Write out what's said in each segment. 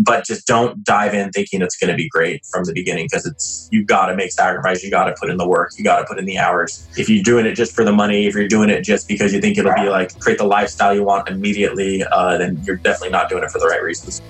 but just don't dive in thinking it's going to be great from the beginning because it's you got to make sacrifice you got to put in the work you got to put in the hours if you're doing it just for the money if you're doing it just because you think it'll be like create the lifestyle you want immediately uh, then you're definitely not doing it for the right reasons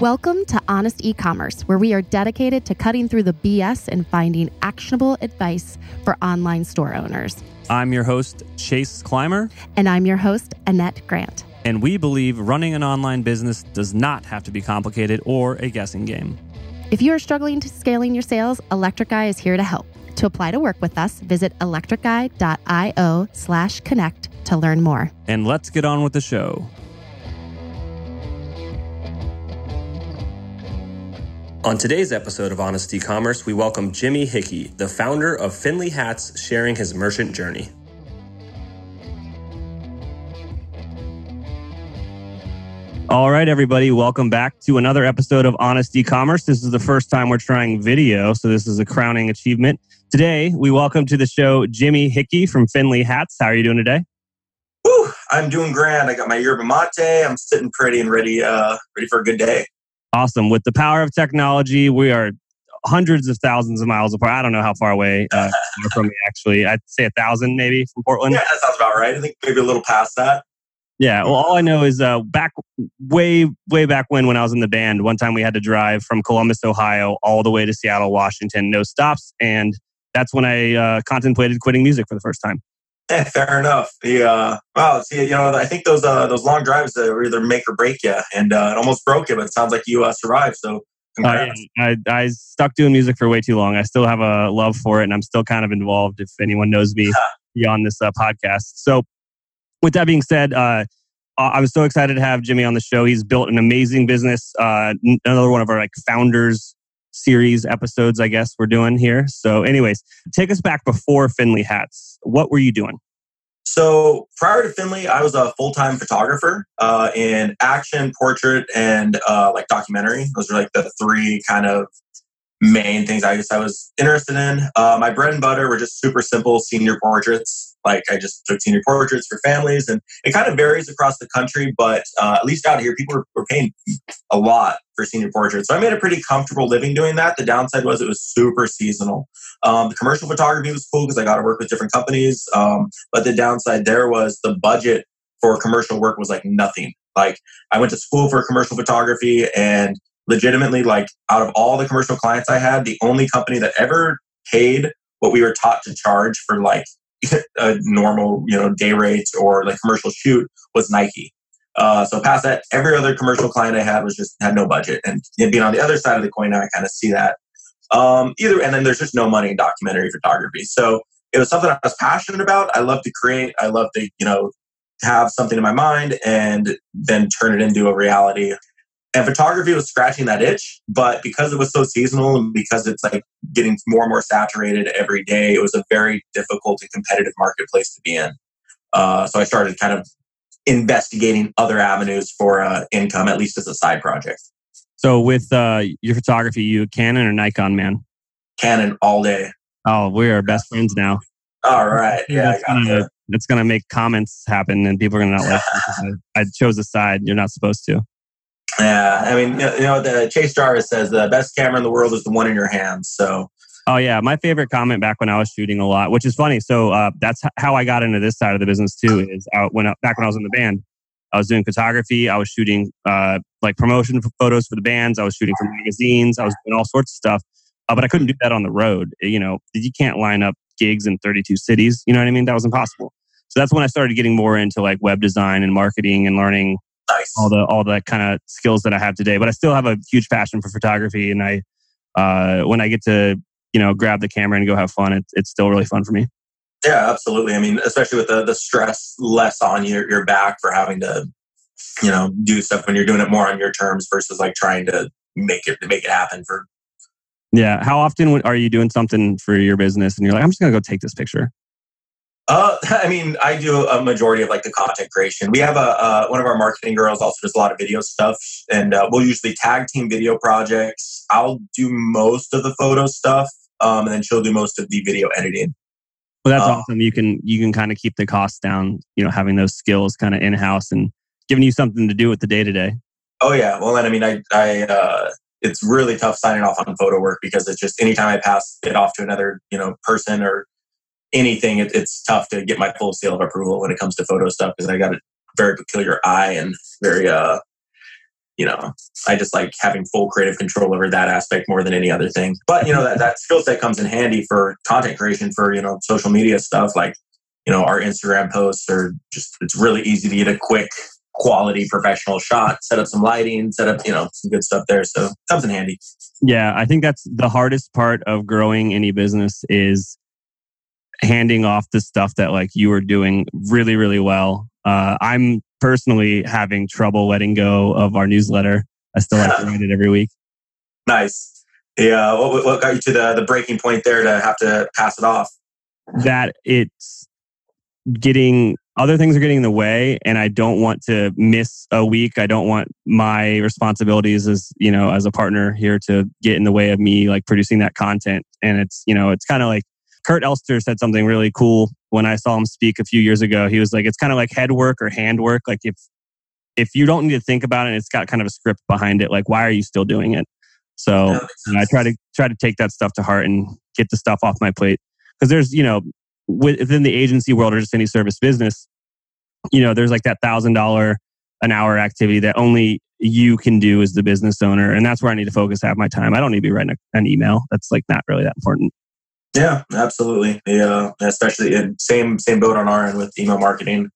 Welcome to Honest E-commerce, where we are dedicated to cutting through the BS and finding actionable advice for online store owners. I'm your host, Chase Clymer. And I'm your host, Annette Grant. And we believe running an online business does not have to be complicated or a guessing game. If you are struggling to scaling your sales, Electric Eye is here to help. To apply to work with us, visit electriceye.io slash connect to learn more. And let's get on with the show. On today's episode of Honest E-commerce, we welcome Jimmy Hickey, the founder of Findlay Hats, sharing his merchant journey. All right, everybody, welcome back to another episode of Honest E-commerce. This is the first time we're trying video, so this is a crowning achievement. Today, we welcome to the show Jimmy Hickey from Findlay Hats. How are you doing today? Whew, I'm doing grand. I got my yerba mate. I'm sitting pretty and ready, uh, ready for a good day. Awesome. With the power of technology, we are hundreds of thousands of miles apart. I don't know how far away uh, from me, actually. I'd say a thousand maybe from Portland. Yeah, that sounds about right. I think maybe a little past that. Yeah. Well, all I know is uh, back way, way back when, when I was in the band, one time we had to drive from Columbus, Ohio, all the way to Seattle, Washington, no stops. And that's when I uh, contemplated quitting music for the first time. Yeah, fair enough. The uh, wow, see, you know, I think those uh, those long drives uh, either make or break you, and uh, it almost broke you, but it sounds like you uh, survived. So, I, I, I stuck doing music for way too long. I still have a love for it, and I'm still kind of involved. If anyone knows me beyond this uh, podcast, so with that being said, uh, I was so excited to have Jimmy on the show. He's built an amazing business. Uh, another one of our like founders series episodes, I guess we're doing here. So, anyways, take us back before Findlay Hats. What were you doing? So prior to Findlay, I was a full time photographer uh, in action, portrait, and uh, like documentary. Those are like the three kind of main things I guess I was interested in. Uh, my bread and butter were just super simple senior portraits. Like I just took senior portraits for families, and it kind of varies across the country, but uh, at least out here, people were, were, paying a lot for senior portraits. So I made a pretty comfortable living doing that. The downside was it was super seasonal. Um, the commercial photography was cool because I got to work with different companies, um, but the downside there was the budget for commercial work was like nothing. Like I went to school for commercial photography and legitimately like out of all the commercial clients I had, the only company that ever paid what we were taught to charge for like a normal, you know, day rate or like commercial shoot was Nike. Uh, so past that, every other commercial client I had was just had no budget. And being on the other side of the coin now, I kind of see that. Um, either and then there's just no money in documentary photography. So it was something I was passionate about. I love to create. I love to, you know, have something in my mind and then turn it into a reality. And photography was scratching that itch, but because it was so seasonal and because it's like getting more and more saturated every day, it was a very difficult and competitive marketplace to be in. Uh, so I started kind of investigating other avenues for uh, income, at least as a side project. So with uh, your photography, you Canon or Nikon man? Canon all day. Oh, we are best friends now. All right. Yeah, that's gonna, that's gonna make comments happen, and people are gonna not like. I, I chose a side you're not supposed to. Yeah, I mean, you know, the Chase Jarvis says the best camera in the world is the one in your hands. So. Oh yeah, my favorite comment back when I was shooting a lot, which is funny. So uh, that's how I got into this side of the business too. Is out when back when I was in the band, I was doing photography. I was shooting uh, like promotion photos for the bands. I was shooting for magazines. I was doing all sorts of stuff, uh, but I couldn't do that on the road. You know, you can't line up gigs in 32 cities. You know what I mean? That was impossible. So that's when I started getting more into like web design and marketing and learning Nice. All the all the kind of skills that I have today. But I still have a huge passion for photography, and I uh, when I get to you know grab the camera and go have fun, it's it's still really fun for me. Yeah, absolutely. I mean, especially with the the stress less on your your back for having to you know do stuff when you're doing it more on your terms versus like trying to make it make it happen for. Yeah, how often are you doing something for your business and you're like, I'm just gonna go take this picture? Uh, I mean, I do a majority of like the content creation. We have a uh, one of our marketing girls also does a lot of video stuff, and uh, we'll usually tag team video projects. I'll do most of the photo stuff, um, and then she'll do most of the video editing. Well, that's um, awesome. You can you can kind of keep the costs down. You know, having those skills kind of in house and giving you something to do with the day to day. Oh yeah. Well, and I mean, I, I, uh, it's really tough signing off on photo work because it's just anytime I pass it off to another, you know, person or anything, it, it's tough to get my full seal of approval when it comes to photo stuff because I got a very peculiar eye and very, uh, you know, I just like having full creative control over that aspect more than any other thing. But you know, that, that skill set comes in handy for content creation for, you know, social media stuff like, you know, our Instagram posts are just, it's really easy to get a quick quality professional shot, set up some lighting, set up, you know, some good stuff there. So comes in handy. Yeah, I think that's the hardest part of growing any business is handing off the stuff that like you are doing really, really well. Uh, I'm personally having trouble letting go of our newsletter. I still like to write it every week. Nice. Yeah. What, what got you to the, the breaking point there to have to pass it off? That it's getting other things are getting in the way and i don't want to miss a week i don't want my responsibilities as you know as a partner here to get in the way of me like producing that content and it's you know it's kind of like kurt elster said something really cool when i saw him speak a few years ago he was like it's kind of like head work or hand work like if if you don't need to think about it it's got kind of a script behind it like why are you still doing it so i try to try to take that stuff to heart and get the stuff off my plate because there's you know within the agency world or just any service business, you know, there's like that thousand dollar an hour activity that only you can do as the business owner. And that's where I need to focus half my time. I don't need to be writing a, an email. That's like not really that important. Yeah, absolutely. Yeah, especially in same same boat on our end with email marketing.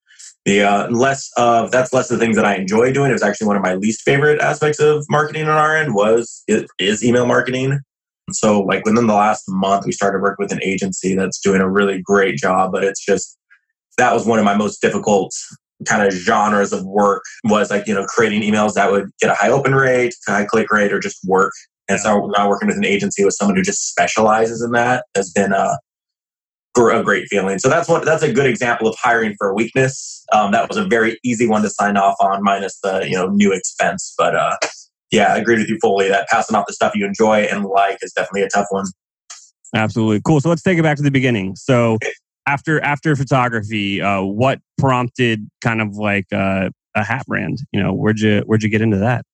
The uh, less of that's less of the things that I enjoy doing. It was actually one of my least favorite aspects of marketing on our end was it is email marketing. So, like within the last month, we started work with an agency that's doing a really great job. But it's just that was one of my most difficult kind of genres of work was like you know creating emails that would get a high open rate, high click rate, or just work. And yeah. so now working with an agency with someone who just specializes in that has been a, a great feeling. So that's what that's a good example of hiring for a weakness. Um, that was a very easy one to sign off on, minus the you know new expense. But uh, yeah, I agree with you fully that passing off the stuff you enjoy and like is definitely a tough one. Absolutely. Cool. So let's take it back to the beginning. So after after photography, uh, what prompted kind of like uh, a hat brand? You know, where'd you where'd you get into that?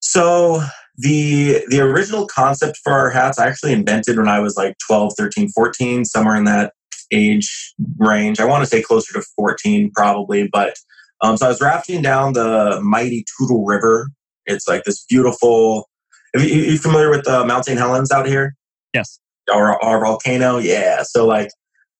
So the the original concept for our hats I actually invented when I was like 12, 13, 14, somewhere in that age range. I want to say closer to 14 probably, but um, so I was rafting down the mighty Toutle River it's like this beautiful. Are you, are you familiar with the Mount St. Helens out here? Yes. Our, our volcano, yeah. So like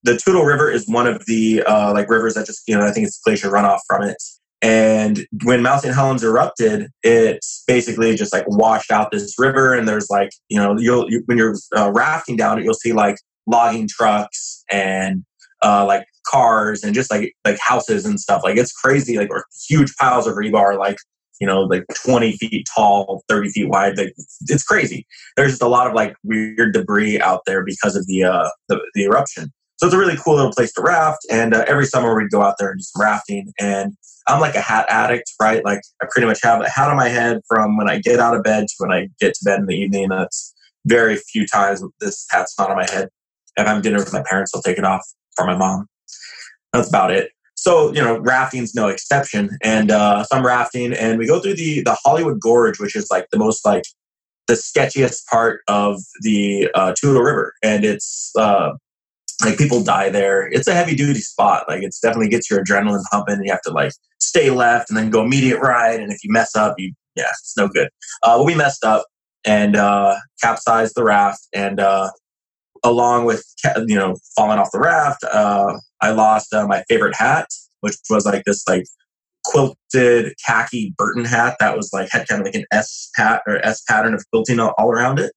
the Toutle River is one of the uh, like rivers that just you know I think it's glacier runoff from it. And when Mount St. Helens erupted, it's basically just like washed out this river. And there's like you know you'll you, when you're uh, rafting down it, you'll see like logging trucks and uh, like cars and just like like houses and stuff. Like it's crazy. Like or huge piles of rebar like you know, like 20 feet tall, 30 feet wide. Like, it's crazy. There's just a lot of like weird debris out there because of the, uh, the, the eruption. So it's a really cool little place to raft. And uh, every summer we'd go out there and do some rafting. And I'm like a hat addict, right? Like I pretty much have a hat on my head from when I get out of bed to when I get to bed in the evening. That's very few times this hat's not on my head. If I'm dinner with my parents, I'll take it off for my mom. That's about it. So, you know, rafting's no exception. And uh, so I'm rafting and we go through the, the Hollywood Gorge, which is like the most like the sketchiest part of the uh, Toutle River. And it's uh, like people die there. It's a heavy duty spot. Like it's definitely gets your adrenaline pumping. And You have to like stay left and then go immediate right. And if you mess up, you, yeah, it's no good. Uh, but we messed up and uh, capsized the raft. And uh, along with, you know, falling off the raft, uh, I lost uh, my favorite hat, which was like this like quilted khaki Burton hat that was like had kind of like an S hat or S pattern of quilting all around it.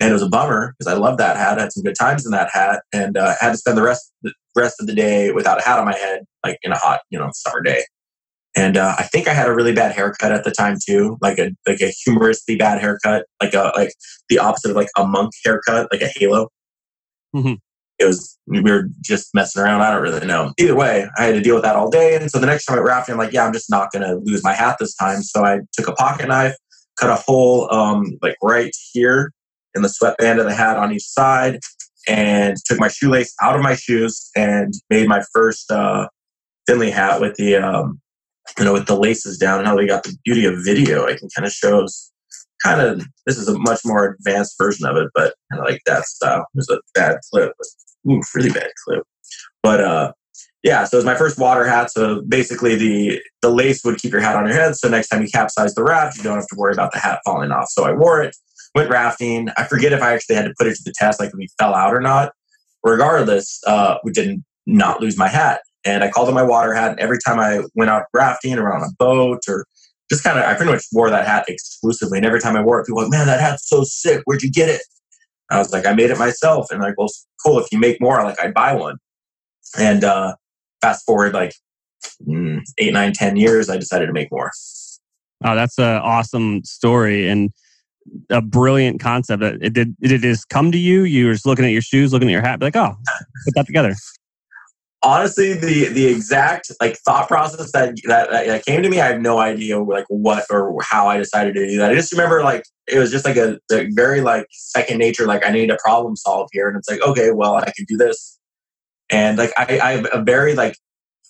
And it was a bummer because I loved that hat. I had some good times in that hat, and uh, had to spend the rest the rest of the day without a hat on my head, like in a hot, you know, summer day. And uh, I think I had a really bad haircut at the time too, like a like a humorously bad haircut, like a like the opposite of like a monk haircut, like a halo. Mm-hmm it was we were just messing around. I don't really know. Either way, I had to deal with that all day. And so the next time at rafting, I'm like, yeah, I'm just not gonna lose my hat this time. So I took a pocket knife, cut a hole um, like right here in the sweatband of the hat on each side, and took my shoelace out of my shoes and made my first uh, Findlay hat with the um, you know, with the laces down. Now we got the beauty of video. I can kind of show kind of this is a much more advanced version of it, but kind of like that style. There's a bad clip, but, ooh, really bad clip. But uh, yeah, so it was my first water hat. So basically, the the lace would keep your hat on your head. So next time you capsize the raft, you don't have to worry about the hat falling off. So I wore it, went rafting. I forget if I actually had to put it to the test, like if we fell out or not. Regardless, uh, we didn't not lose my hat. And I called it my water hat. And every time I went out rafting or on a boat or just kind of, I pretty much wore that hat exclusively. And every time I wore it, people were like, man, that hat's so sick. Where'd you get it? I was like, I made it myself. And like, well, cool. If you make more, like, I'd buy one. And uh, fast forward like mm, eight, nine, ten years, I decided to make more. Oh, that's an awesome story and a brilliant concept. It did, did it just come to you? You were just looking at your shoes, looking at your hat, like, oh, put that together honestly the the exact like thought process that, that that came to me i have no idea like what or how i decided to do that i just remember like it was just like a, a very like second nature like i need a problem solve here and it's like okay well i can do this and like i, I have a very like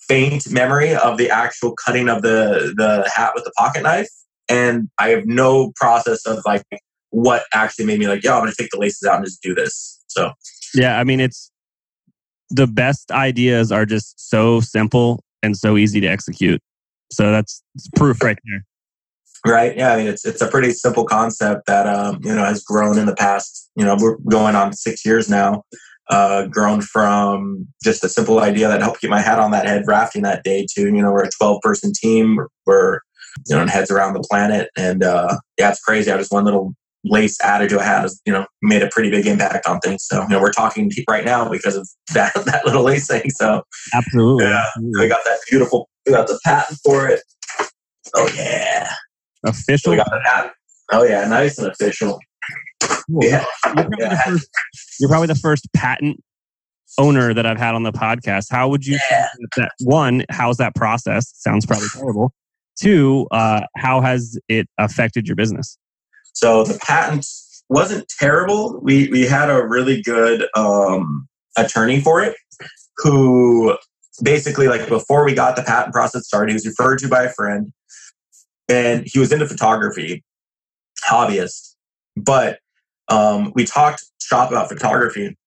faint memory of the actual cutting of the the hat with the pocket knife and i have no process of like what actually made me like yo i'm gonna take the laces out and just do this so yeah i mean it's the best ideas are just so simple and so easy to execute. So that's proof right there. Right. Yeah. I mean, it's it's a pretty simple concept that um, you know has grown in the past. You know, we're going on six years now. Uh, grown from just a simple idea that helped get my hat on that head rafting that day to you know we're a 12 person team. We're you know and heads around the planet, and uh, yeah, it's crazy. I just one little lace added to a hat has you know made a pretty big impact on things. So you know we're talking right now because of that that little lace thing. So absolutely, yeah, absolutely. we got that beautiful. We got the patent for it. Oh yeah, official. We got the patent. Oh yeah, nice and official. Cool. Yeah. You're probably, yeah. First, you're probably, the first patent owner that I've had on the podcast. How would you yeah. that one? How's that process? Sounds probably terrible. Two, uh, how has it affected your business? So the patent wasn't terrible. We we had a really good um, attorney for it who basically like before we got the patent process started, he was referred to by a friend and he was into photography, hobbyist. But um, we talked shop about photography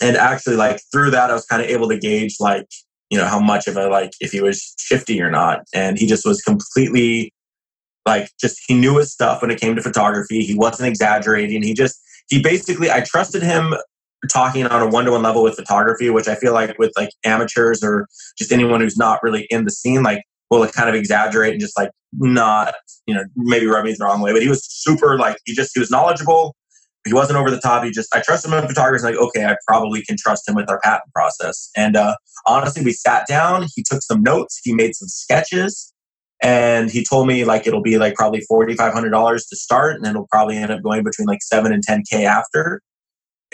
and actually like through that I was kind of able to gauge like you know how much of a like if he was shifty or not and he just was completely like just he knew his stuff when it came to photography. He wasn't exaggerating. He just he basically I trusted him talking on a one-to-one level with photography, which I feel like with like amateurs or just anyone who's not really in the scene, like will kind of exaggerate and just like not, you know, maybe rub me the wrong way. But he was super like he just he was knowledgeable. He wasn't over the top. He just I trust him in photography. Like okay, I probably can trust him with our patent process. And uh, honestly, we sat down. He took some notes. He made some sketches and he told me like it'll be like probably forty five hundred dollars to start, and then it'll probably end up going between like seven and ten k after.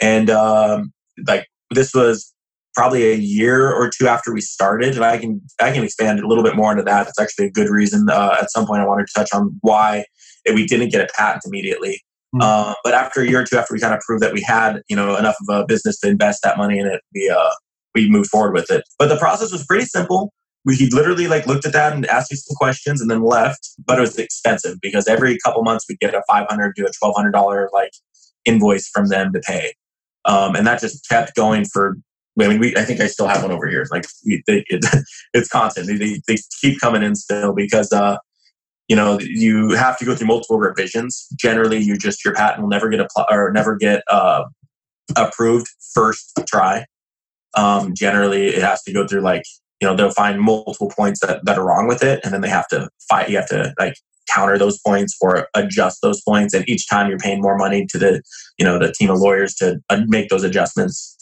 And um, like this was probably a year or two after we started, and I can I can expand a little bit more into that. It's actually a good reason. Uh, at some point, I wanted to touch on why we didn't get a patent immediately. Mm-hmm. Uh, but after a year or two, after we kind of proved that we had you know enough of a business to invest that money in it, we uh, we moved forward with it. But the process was pretty simple we he literally like looked at that and asked me some questions and then left. But it was expensive because every couple months we'd get a five hundred to a twelve hundred dollar like invoice from them to pay, um, and that just kept going for. I mean, we, I think I still have one over here. Like we, they, it, it's constant. They, they, keep coming in still because uh, you know you have to go through multiple revisions. Generally, you just your patent will never get applied or never get uh, approved first try. Um, generally, it has to go through like you know they'll find multiple points that, that are wrong with it and then they have to fight you have to like counter those points or adjust those points and each time you're paying more money to the you know the team of lawyers to uh, make those adjustments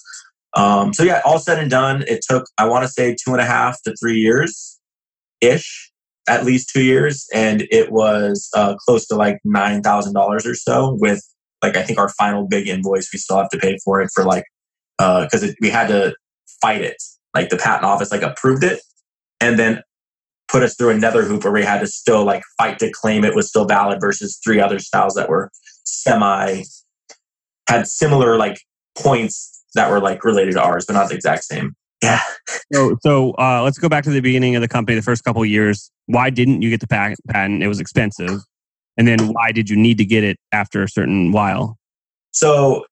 um, so yeah all said and done it took i want to say two and a half to three years ish at least two years and it was uh, close to like $9000 or so with like i think our final big invoice we still have to pay for it for like because uh, we had to fight it. Like the patent office like approved it and then put us through another hoop where we had to still like fight to claim it was still valid versus three other styles that were semi had similar like points that were like related to ours but not the exact same Yeah. So, so uh, let's go back to the beginning of the company, the first couple years. Why didn't you get the patent? It was expensive. And then why did you need to get it after a certain while? So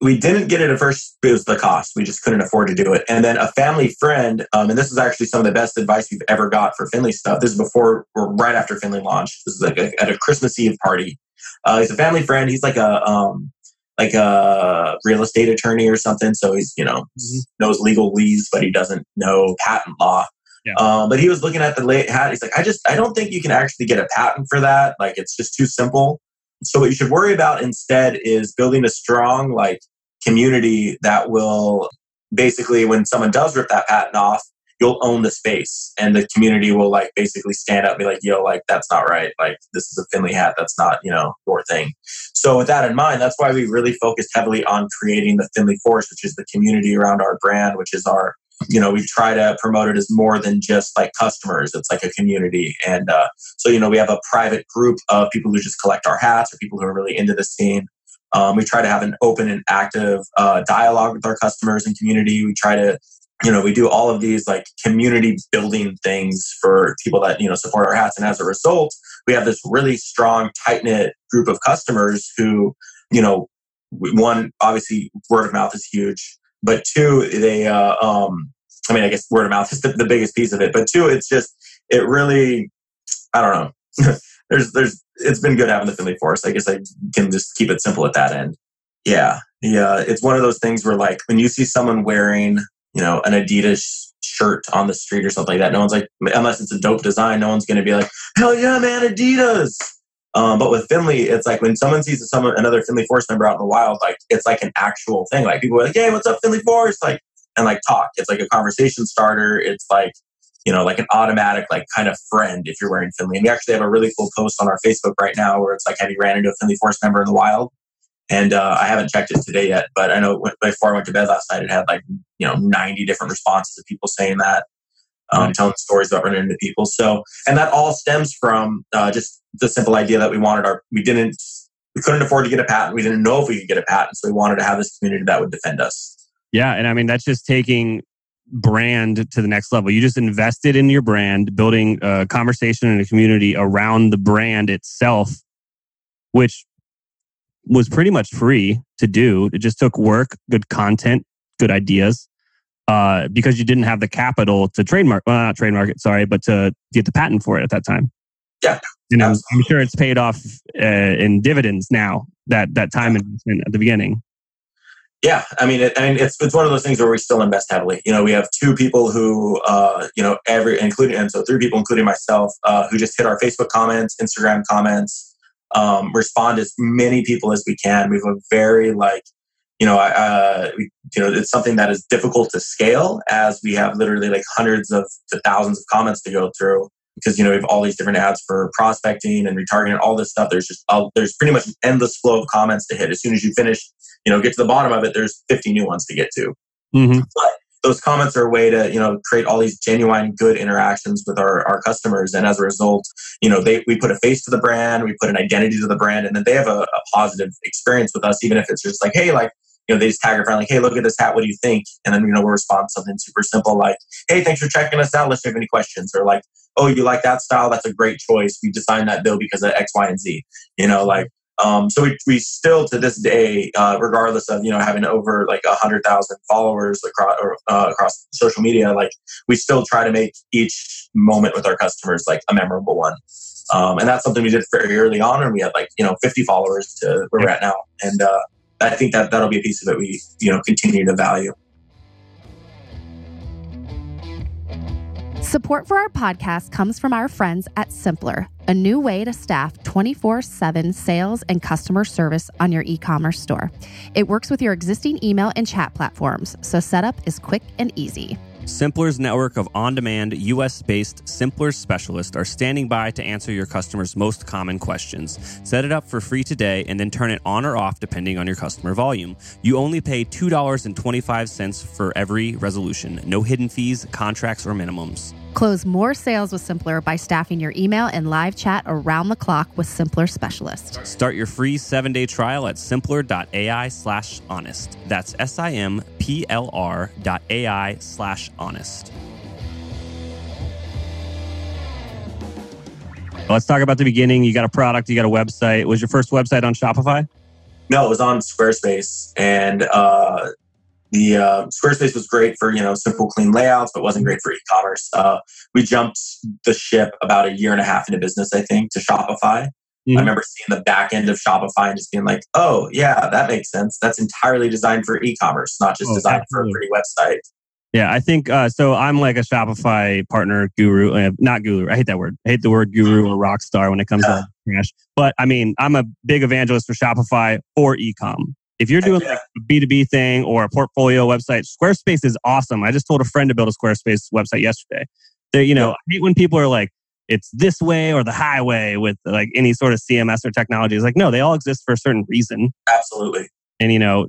we didn't get it at first it was the cost we just couldn't afford to do it and then a family friend um, and this is actually some of the best advice we've ever got for findlay stuff this is before or right after findlay launched this is like a, at a christmas eve party uh, he's a family friend he's like a um, like a real estate attorney or something so he's you know mm-hmm. knows legalese but he doesn't know patent law yeah. Um, but he was looking at the late hat. He's like, I just, I don't think you can actually get a patent for that. Like, it's just too simple. So what you should worry about instead is building a strong like community that will basically when someone does rip that patent off, you'll own the space and the community will like basically stand up and be like, yo, like that's not right. Like this is a Findlay hat. That's not, you know, your thing. So with that in mind, that's why we really focused heavily on creating the Findlay Force, which is the community around our brand, which is our you know we try to promote it as more than just like customers it's like a community and uh, so you know we have a private group of people who just collect our hats or people who are really into the scene um, we try to have an open and active uh, dialogue with our customers and community we try to you know we do all of these like community building things for people that you know support our hats and as a result we have this really strong tight knit group of customers who you know one obviously word of mouth is huge but two, they, uh, um, I mean, I guess word of mouth is the, the biggest piece of it. But two, it's just, it really, I don't know. there's, there's, it's been good having the Findlay Force. I guess I can just keep it simple at that end. Yeah. Yeah. It's one of those things where, like, when you see someone wearing, you know, an Adidas shirt on the street or something like that, no one's like, unless it's a dope design, no one's going to be like, hell yeah, man, Adidas. Um, but with Findlay, it's like when someone sees someone another Findlay Force member out in the wild, like it's like an actual thing. Like people are like, "Hey, what's up, Findlay Force?" Like and like talk. It's like a conversation starter. It's like you know, like an automatic like kind of friend if you're wearing Findlay. And we actually have a really cool post on our Facebook right now where it's like, "Have you ran into a Findlay Force member in the wild?" And uh, I haven't checked it today yet, but I know before I went to bed last night, it had like you know 90 different responses of people saying that um, telling stories about running into people. So, and that all stems from uh, just the simple idea that we wanted our, we didn't, we couldn't afford to get a patent. We didn't know if we could get a patent. So we wanted to have this community that would defend us. Yeah. And I mean, that's just taking brand to the next level. You just invested in your brand, building a conversation and a community around the brand itself, which was pretty much free to do. It just took work, good content, good ideas uh, because you didn't have the capital to trademark, well, not trademark it, sorry, but to get the patent for it at that time. Yeah. And I'm, I'm sure it's paid off uh, in dividends now, that, that time investment at the beginning. Yeah, I mean, it, I mean, it's it's one of those things where we still invest heavily. You know, we have two people who, uh, you know, every including and so three people, including myself, uh, who just hit our Facebook comments, Instagram comments, um, respond as many people as we can. We have a very like you know, uh, you know, it's something that is difficult to scale as we have literally like hundreds of to thousands of comments to go through because you know we have all these different ads for prospecting and retargeting, all this stuff. There's just uh, there's pretty much an endless flow of comments to hit. As soon as you finish, you know, get to the bottom of it, there's 50 new ones to get to. Mm-hmm. But those comments are a way to you know create all these genuine good interactions with our, our customers and as a result you know they we put a face to the brand we put an identity to the brand and then they have a, a positive experience with us even if it's just like hey like you know, they just tag a friend like, hey, look at this hat. What do you think? And then, you know, we'll respond something super simple like, hey, thanks for checking us out. Let's have any questions. Or like, oh, you like that style? That's a great choice. We designed that bill because of X, Y, and Z. You know, like, um, so we, we still to this day, uh, regardless of you know having over like a hundred thousand followers across or, uh, across social media, like we still try to make each moment with our customers like a memorable one. Um, and that's something we did very early on, and we had like you know 50 followers to where we're at now. And uh, I think that that'll be a piece of it we you know continue to value. Support for our podcast comes from our friends at Simplr, a new way to staff 24 7 sales and customer service on your e commerce store. It works with your existing email and chat platforms, so setup is quick and easy. Simplr's network of on demand, US based Simplr specialists are standing by to answer your customers' most common questions. Set it up for free today and then turn it on or off depending on your customer volume. You only pay $2.25 for every resolution, no hidden fees, contracts, or minimums. Close more sales with Simplr by staffing your email and live chat around the clock with Simplr specialists. Start your free seven day trial at simplr.ai slash honest. That's S I M P L R dot AI slash honest. Let's talk about the beginning. You got a product, you got a website. Was your first website on Shopify? No, it was on Squarespace, and uh, the uh, Squarespace was great for you know simple, clean layouts, but wasn't great for e-commerce. Uh, we jumped the ship about a year and a half into business, I think, to Shopify. Mm-hmm. I remember seeing the back end of Shopify and just being like, "Oh, yeah, that makes sense. That's entirely designed for e-commerce, not just oh, designed absolutely. for a pretty website." Yeah, I think uh, so. I'm like a Shopify partner guru, uh, not guru. I hate that word. I hate the word guru or rock star when it comes yeah. to cash. But I mean, I'm a big evangelist for Shopify for ecom. If you're doing like a B2B thing or a portfolio website, Squarespace is awesome. I just told a friend to build a Squarespace website yesterday. They, you know, I hate when people are like, it's this way or the highway with like any sort of CMS or technology. It's like, no, they all exist for a certain reason. Absolutely. And, you know,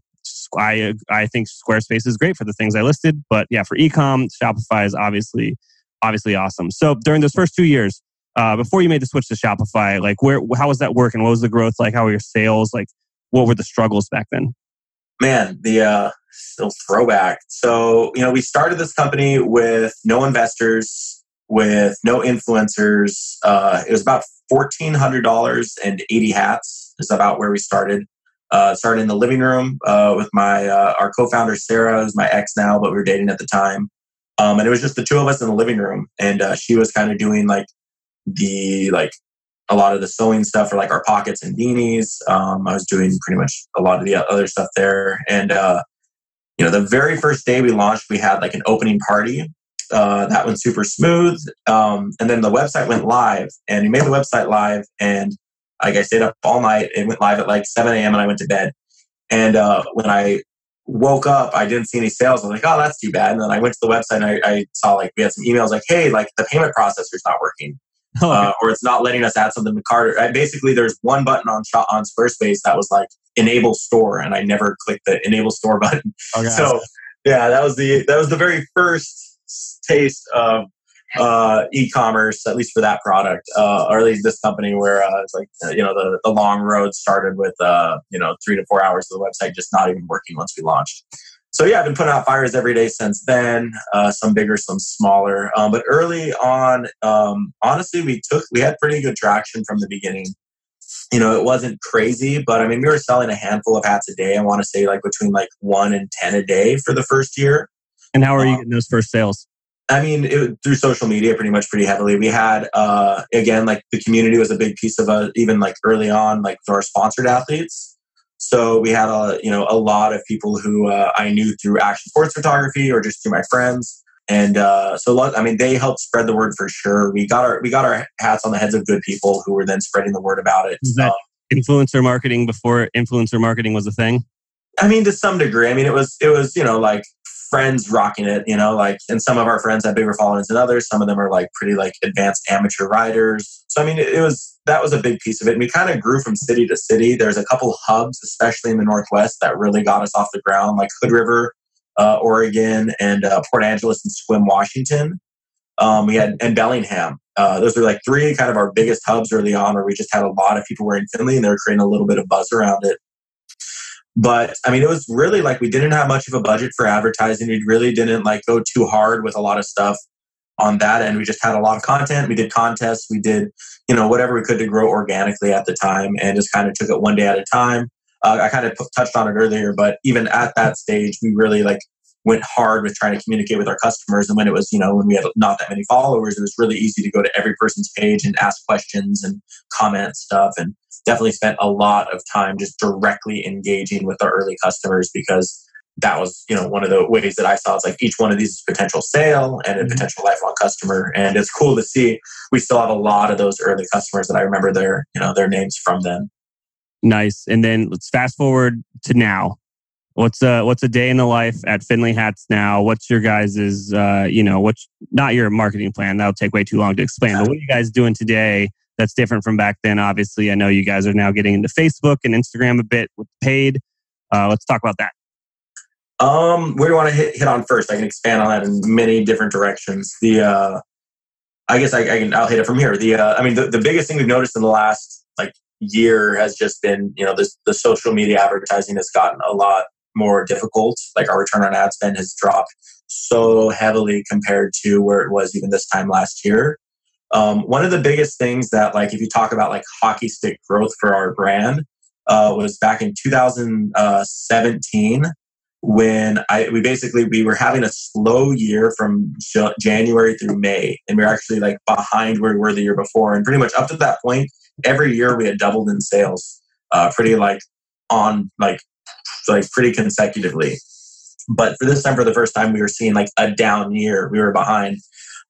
I I think Squarespace is great for the things I listed, but yeah, for ecom, Shopify is obviously obviously awesome. So during those first two years, uh, before you made the switch to Shopify, like where how was that working? What was the growth like? How were your sales? Like what were the struggles back then? Man, the uh, still throwback. So you know, we started this company with no investors, with no influencers. Uh, it was about fourteen hundred dollars and eighty hats. Is about where we started. Uh, started in the living room uh, with my uh, our co-founder Sarah, who's my ex now, but we were dating at the time. Um, and it was just the two of us in the living room, and uh, she was kind of doing like the like a lot of the sewing stuff for like our pockets and beanies. Um, I was doing pretty much a lot of the other stuff there, and uh, you know, the very first day we launched, we had like an opening party. Uh, that went super smooth, um, and then the website went live, and we made the website live, and like I stayed up all night. It went live at like 7 a.m. and I went to bed. And uh, when I woke up, I didn't see any sales. I was like, oh, that's too bad. And then I went to the website and I, I saw like we had some emails like, hey, like the payment processor's not working. Okay. uh, or it's not letting us add something to cart. I, basically, there's one button on on Squarespace that was like enable store, and I never clicked the enable store button. Okay. So yeah, that was the that was the very first taste of uh, e-commerce, at least for that product, uh, or at least this company, where uh, it's like uh, you know the the long road started with uh, you know three to four hours of the website just not even working once we launched. So yeah, I've been putting out fires every day since then. Uh, some bigger, some smaller. Um, but early on, um, honestly, we took we had pretty good traction from the beginning. You know, it wasn't crazy, but I mean, we were selling a handful of hats a day. I want to say like between like one and ten a day for the first year. And how are you um, getting those first sales? I mean, it, through social media, pretty much pretty heavily. We had, uh, again, like the community was a big piece of uh, even like early on, like for our sponsored athletes. So we had a, you know, a lot of people who uh, I knew through action sports photography or just through my friends. And uh, so, I mean, they helped spread the word for sure. We got our we got our hats on the heads of good people who were then spreading the word about it. Um, influencer marketing before influencer marketing was a thing? I mean, to some degree. I mean, it was it was you know like friends rocking it, you know, like, and some of our friends have bigger followings than others. Some of them are like pretty like advanced amateur riders. So, I mean, it, it was, that was a big piece of it. And we kind of grew from city to city. There's a couple hubs, especially in the Northwest, that really got us off the ground, like Hood River, uh, Oregon, and uh, Port Angeles and Sequim, Washington. Um, we had, and Bellingham. Uh, those were like three kind of our biggest hubs early on where we just had a lot of people wearing Findlay and they were creating a little bit of buzz around it. But I mean, it was really like we didn't have much of a budget for advertising. We really didn't like go too hard with a lot of stuff on that end. We just had a lot of content. We did contests. We did, you know, whatever we could to grow organically at the time and just kind of took it one day at a time. Uh, I kind of touched on it earlier, but even at that stage, we really like went hard with trying to communicate with our customers. And when it was, you know, when we had not that many followers, it was really easy to go to every person's page and ask questions and comment stuff. And definitely spent a lot of time just directly engaging with our early customers because that was you know one of the ways that I saw it's like each one of these is potential sale and a mm-hmm. potential lifelong customer and it's cool to see we still have a lot of those early customers that I remember their you know their names from then. Nice. And then let's fast forward to now. What's a what's a day in the life at Findlay Hats now? What's your guys's uh, you know what's not your marketing plan? That'll take way too long to explain. But what are you guys doing today that's different from back then. Obviously, I know you guys are now getting into Facebook and Instagram a bit with paid. Uh, let's talk about that. Um, where do you want to hit, hit on first? I can expand on that in many different directions. The uh, I guess I, I can. I'll hit it from here. The uh, I mean, the, the biggest thing we've noticed in the last like year has just been you know this the social media advertising has gotten a lot more difficult. Like our return on ad spend has dropped so heavily compared to where it was even this time last year. Um, one of the biggest things that like if you talk about like hockey stick growth for our brand uh, was back in 2017 when I we basically we were having a slow year from J- January through May, and we are actually like behind where we were the year before. And pretty much up to that point, every year we had doubled in sales, uh, pretty like on like like pretty consecutively. But for this time, for the first time, we were seeing like a down year. We were behind.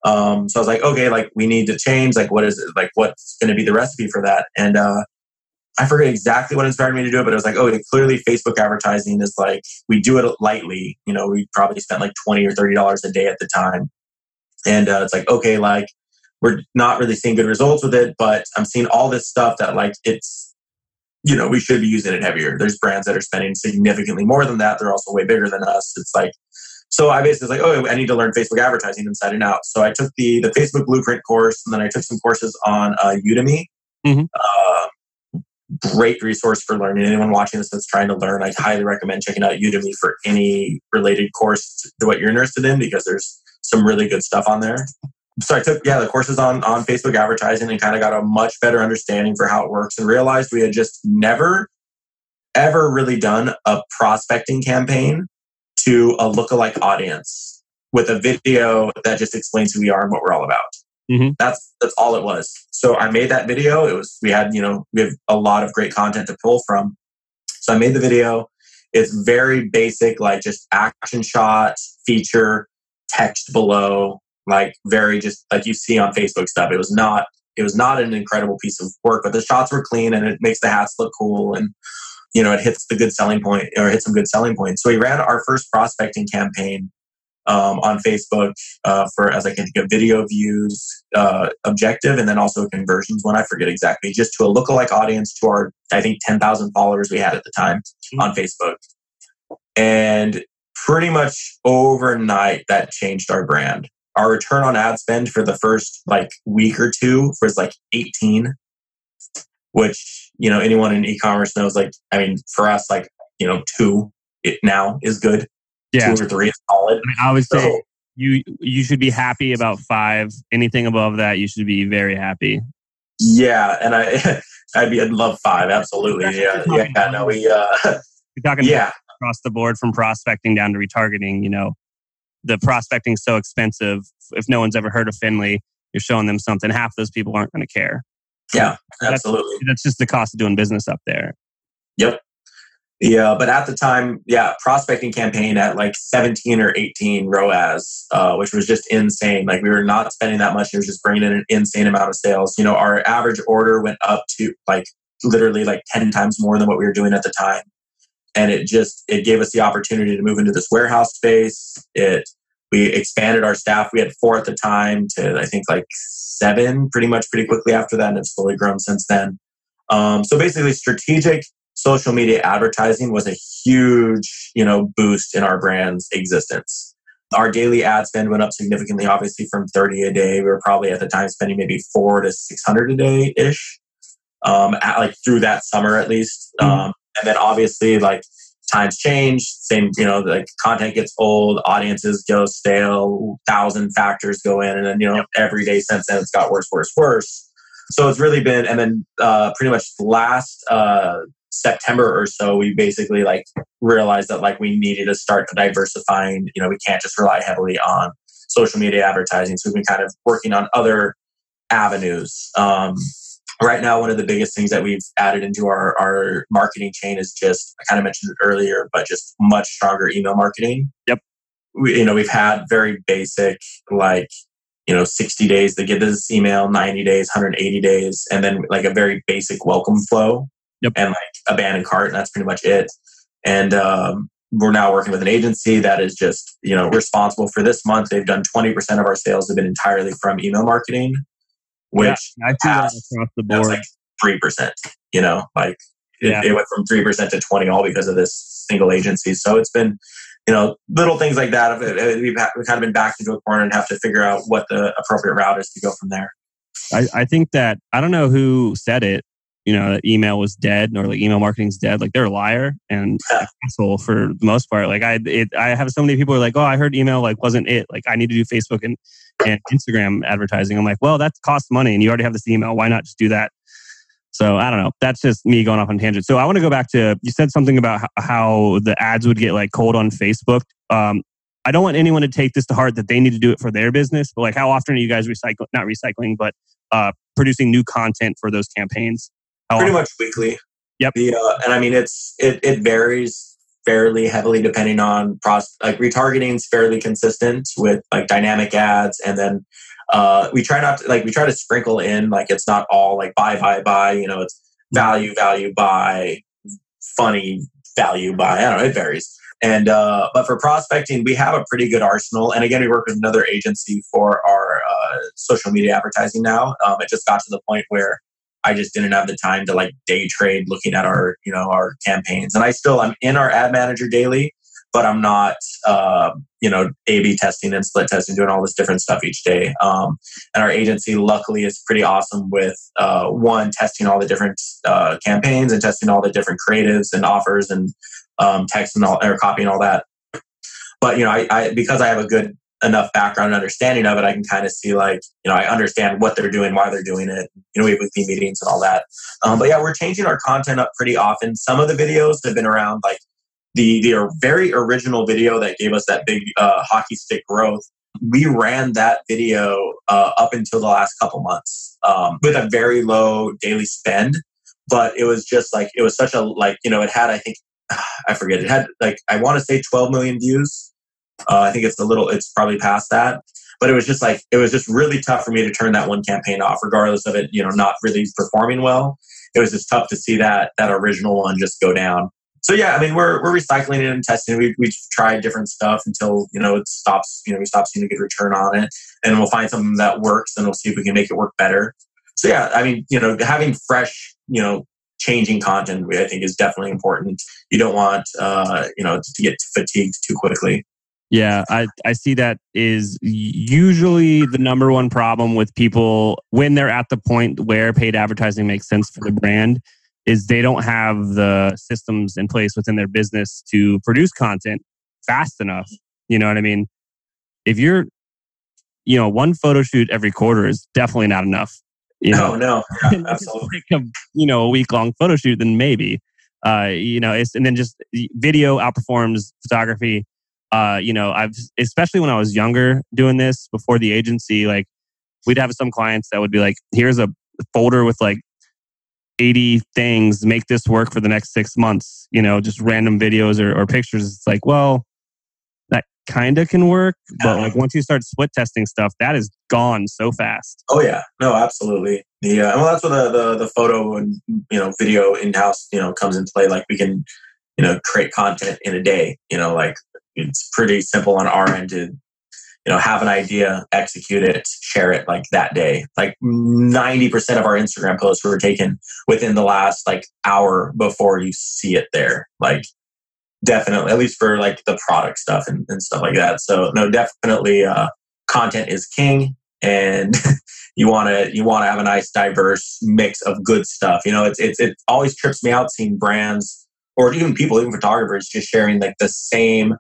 Um, so I was like, okay, like we need to change. Like, what is it? Like, what's going to be the recipe for that? And uh, I forget exactly what inspired me to do it, but it was like, oh, clearly Facebook advertising is like we do it lightly. You know, we probably spent like twenty or thirty dollars a day at the time, and uh, it's like, okay, like we're not really seeing good results with it, but I'm seeing all this stuff that like it's you know, we should be using it heavier. There's brands that are spending significantly more than that. They're also way bigger than us. It's like, so I basically was like, oh, I need to learn Facebook advertising inside and out. So I took the the Facebook Blueprint course, and then I took some courses on uh, Udemy. Mm-hmm. Uh, great resource for learning. Anyone watching this that's trying to learn, I highly recommend checking out Udemy for any related course to what you're interested in because there's some really good stuff on there so I took yeah the courses on on Facebook advertising and kind of got a much better understanding for how it works and realized we had just never ever really done a prospecting campaign to a lookalike audience with a video that just explains who we are and what we're all about. Mm-hmm. That's that's all it was. So I made that video. It was we had you know we have a lot of great content to pull from. So I made the video. It's very basic, like just action shot, feature, text below, like very just like you see on Facebook stuff. It was not it was not an incredible piece of work, but the shots were clean and it makes the hats look cool and you know it hits the good selling point or hits some good selling points. So we ran our first prospecting campaign um, on Facebook uh, for as I can think a video views uh, objective and then also conversions one. I forget exactly, just to a lookalike audience to our I think ten thousand followers we had at the time mm-hmm. on Facebook, and pretty much overnight that changed our brand our return on ad spend for the first like week or two was like 18 which you know anyone in e-commerce knows like i mean for us like you know two it now is good yeah. two or three is solid I, mean, I would so, say you you should be happy about five anything above that you should be very happy yeah and i i'd be i'd love five absolutely yeah yeah, yeah no we uh you're talking yeah across the board from prospecting down to retargeting you know the prospecting so expensive. If no one's ever heard of Findlay, you're showing them something. Half those people aren't going to care. Yeah, absolutely. That's, that's just the cost of doing business up there. Yep. Yeah, but at the time, yeah, prospecting campaign at like 17 or 18 ROAS, uh, which was just insane. Like we were not spending that much; it was just bringing in an insane amount of sales. You know, our average order went up to like literally like 10 times more than what we were doing at the time and it just it gave us the opportunity to move into this warehouse space it we expanded our staff. We had four at the time to i think like seven pretty much pretty quickly after that and it's slowly grown since then. Um, so basically strategic social media advertising was a huge you know boost in our brand's existence. Our daily ad spend went up significantly obviously from 30 a day. We were probably at the time spending maybe four to 600 a day ish um, at, like through that summer at least. Mm-hmm. um, and then obviously, like times change, same, you know, the content gets old, audiences go stale, thousand factors go in, and then, you know, every day since then it's got worse, worse, worse. So it's really been, and then uh, pretty much last uh, September or so, we basically like realized that like we needed to start diversifying. You know, we can't just rely heavily on social media advertising. So we've been kind of working on other avenues. Um, right now one of the biggest things that we've added into our, our marketing chain is just i kind of mentioned it earlier but just much stronger email marketing. Yep. We, you know we've had very basic like you know 60 days to get this email 90 days 180 days and then like a very basic welcome flow yep. and like abandoned cart and that's pretty much it. And um, we're now working with an agency that is just you know responsible for this month. They've done 20% of our sales have been entirely from email marketing which yeah, across the board. like three percent. You know, like it, yeah. it, went from three percent to twenty, all because of this single agency. So it's been you know, little things like that. Uh, we've, we've kind of been backed into a corner and have to figure out what the appropriate route is to go from there. I, I think that I don't know who said it. You know, that email was dead or like email marketing's dead. Like they're a liar and yeah. asshole for the most part. Like I, it, I have so many people are like, oh, I heard email like wasn't it. Like I need to do Facebook and and Instagram advertising. I'm like, well, that costs money, and you already have this email. Why not just do that? So I don't know. That's just me going off on tangent. So I want to go back to you said something about how the ads would get like cold on Facebook. Um, I don't want anyone to take this to heart that they need to do it for their business. But like, how often are you guys recycling? Not recycling, but uh, producing new content for those campaigns? How Pretty often? much weekly. Yep. The, uh, and I mean, it's it it varies fairly heavily depending on pros- like retargeting is fairly consistent with like dynamic ads and then uh, we try not to like we try to sprinkle in like it's not all like buy buy buy you know it's value value buy funny value buy i don't know it varies and uh, but for prospecting we have a pretty good arsenal and again we work with another agency for our uh, social media advertising now um, it just got to the point where I just didn't have the time to like day trade looking at our, you know, our campaigns. And I still, I'm in our ad manager daily, but I'm not, uh, you know, A/B testing and split testing, doing all this different stuff each day. Um, and our agency, luckily, is pretty awesome with uh, one testing all the different uh, campaigns and testing all the different creatives and offers and um, text and all or copy and all that. But you know, I, I because I have a good enough background and understanding of it, I can kind of see like, you know, I understand what they're doing, why they're doing it. You know, we have weekly meetings and all that. Um, but yeah, we're changing our content up pretty often. Some of the videos have been around like the the very original video that gave us that big uh, hockey stick growth. We ran that video uh, up until the last couple months um, with a very low daily spend, but it was just like it was such a like you know it had I think I forget it had like I want to say 12 million views uh, I think it's a little, it's probably past that. But it was just like, it was just really tough for me to turn that one campaign off, regardless of it, you know, not really performing well. It was just tough to see that that original one just go down. So yeah, I mean, we're we're recycling it and testing. We we've tried different stuff until you know it stops. You know, we stop seeing a good return on it, and we'll find something that works, and we'll see if we can make it work better. So yeah, I mean, you know, having fresh, you know, changing content, I think is definitely important. You don't want, uh, you know, to get fatigued too quickly. Yeah, I, I see that is usually the number one problem with people when they're at the point where paid advertising makes sense for the brand is they don't have the systems in place within their business to produce content fast enough. You know what I mean? If you're, you know, one photo shoot every quarter is definitely not enough. You know? No, no, yeah, absolutely. a, you know, a week long photo shoot, then maybe. Uh, you know, it's and then just video outperforms photography uh, you know, I've especially when I was younger doing this before the agency, like we'd have some clients that would be like, here's a folder with like 80 things, make this work for the next six months, you know, just random videos or, or pictures. It's like, well, that kind of can work. But like once you start split testing stuff, that is gone so fast. Oh yeah, no, absolutely. The uh, well, that's where the, the the photo and you know video in house you know comes in play. Like we can you know create content in a day. You know, like it's pretty simple on our end to you know have an idea execute it share it like that day. Like 90% of our instagram posts were taken within the last like hour before you see it there. Like definitely at least for like the product stuff and, and stuff like that. So no definitely uh, content is king and you want to you want to have a nice diverse mix of good stuff. You know it's, it's it always trips me out seeing brands or even people even photographers just sharing like the same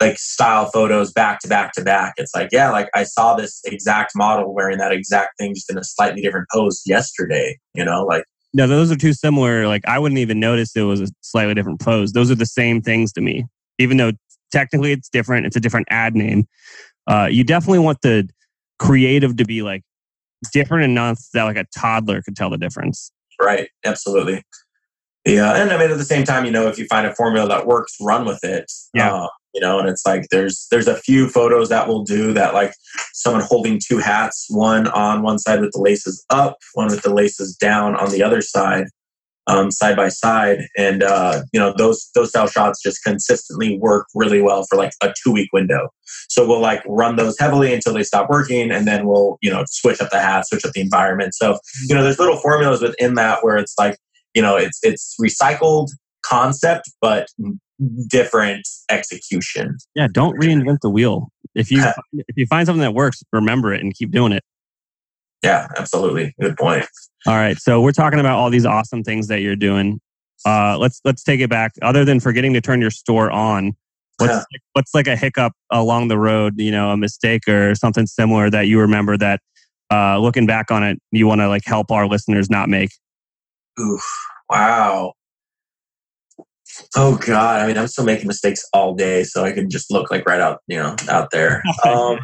like style photos back to back to back. It's like, yeah, like I saw this exact model wearing that exact thing just in a slightly different pose yesterday, you know, like no, those are too similar. Like I wouldn't even notice it was a slightly different pose. Those are the same things to me, even though technically it's different. It's a different ad name. Uh, you definitely want the creative to be like different enough that like a toddler could tell the difference. Right. Absolutely. Yeah. And I mean, at the same time, you know, if you find a formula that works, run with it. Yeah. Uh, you know and it's like there's there's a few photos that will do that like someone holding two hats one on one side with the laces up one with the laces down on the other side um, side by side. And uh, you know those those style shots just consistently work really well for like a two week window. So we'll like run those heavily until they stop working and then we'll you know switch up the hat switch up the environment. So you know there's little formulas within that where it's like you know it's it's recycled concept but different execution. Yeah, don't reinvent the wheel. If you if you find something that works, remember it and keep doing it. Yeah, absolutely. Good point. All right, so we're talking about all these awesome things that you're doing. Uh, let's let's take it back. Other than forgetting to turn your store on, what's Yeah. like, what's like a hiccup along the road? You know, a mistake or something similar that you remember that uh, looking back on it, you want to like help our listeners not make. Oof. Wow. Oh God. I mean, I'm still making mistakes all day, so I can just look like right out, you know, out there. Um,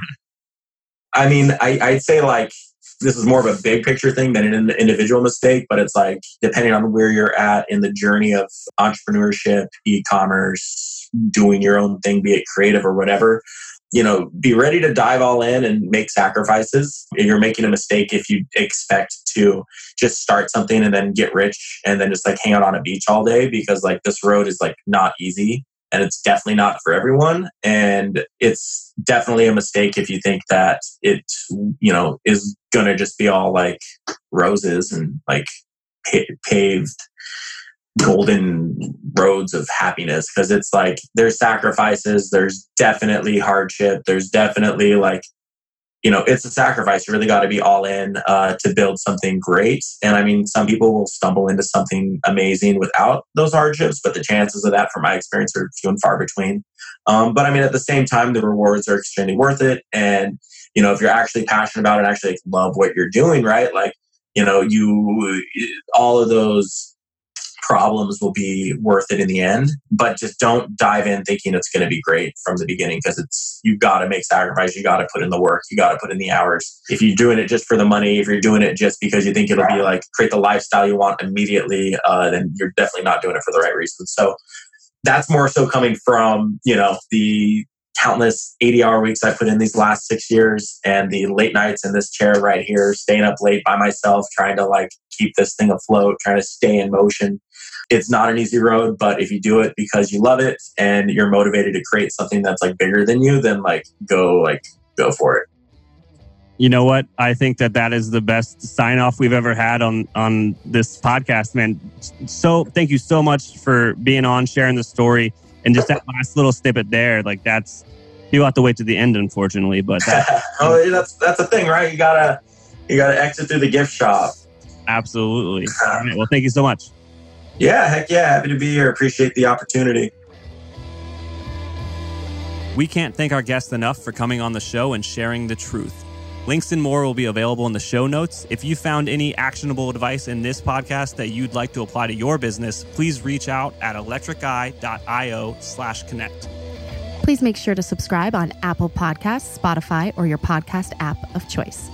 I mean, I, I'd say like this is more of a big picture thing than an individual mistake, but it's like depending on where you're at in the journey of entrepreneurship, e-commerce, doing your own thing, be it creative or whatever, you know, be ready to dive all in and make sacrifices. You're making a mistake if you expect to just start something and then get rich and then just like hang out on a beach all day because like this road is like not easy and it's definitely not for everyone and it's definitely a mistake if you think that it you know is going to just be all like roses and like paved golden roads of happiness because it's like there's sacrifices there's definitely hardship there's definitely like you know it's a sacrifice. You really got to be all in uh, to build something great. And i mean some people will stumble into something amazing without those hardships but the chances of that from my experience are few and far between. Um, but i mean at the same time the rewards are extremely worth it. And you know if you're actually passionate about it and actually love what you're doing right? Like you know you all of those problems will be worth it in the end but just don't dive in thinking it's going to be great from the beginning because it's you got to make sacrifice you got to put in the work you got to put in the hours. If you're doing it just for the money if you're doing it just because you think it'll be like create the lifestyle you want immediately uh, then you're definitely not doing it for the right reasons. So that's more so coming from you know the countless 80 hour weeks I put in these last six years and the late nights in this chair right here, staying up late by myself, trying to like keep this thing afloat, trying to stay in motion. It's not an easy road, but if you do it because you love it and you're motivated to create something that's like bigger than you, then like go, like go for it. You know what? I think that that is the best sign off we've ever had on on this podcast, man. So thank you so much for being on, sharing the story, and just that last little snippet there. Like that's you have to wait to the end, unfortunately. But that, oh, that's that's the thing, right? You gotta you gotta exit through the gift shop. absolutely. All right. Well, thank you so much. Yeah, heck yeah, happy to be here. Appreciate the opportunity. We can't thank our guests enough for coming on the show and sharing the truth. Links and more will be available in the show notes. If you found any actionable advice in this podcast that you'd like to apply to your business, please reach out at electriceye.io slash connect. Please make sure to subscribe on Apple Podcasts, Spotify, or your podcast app of choice.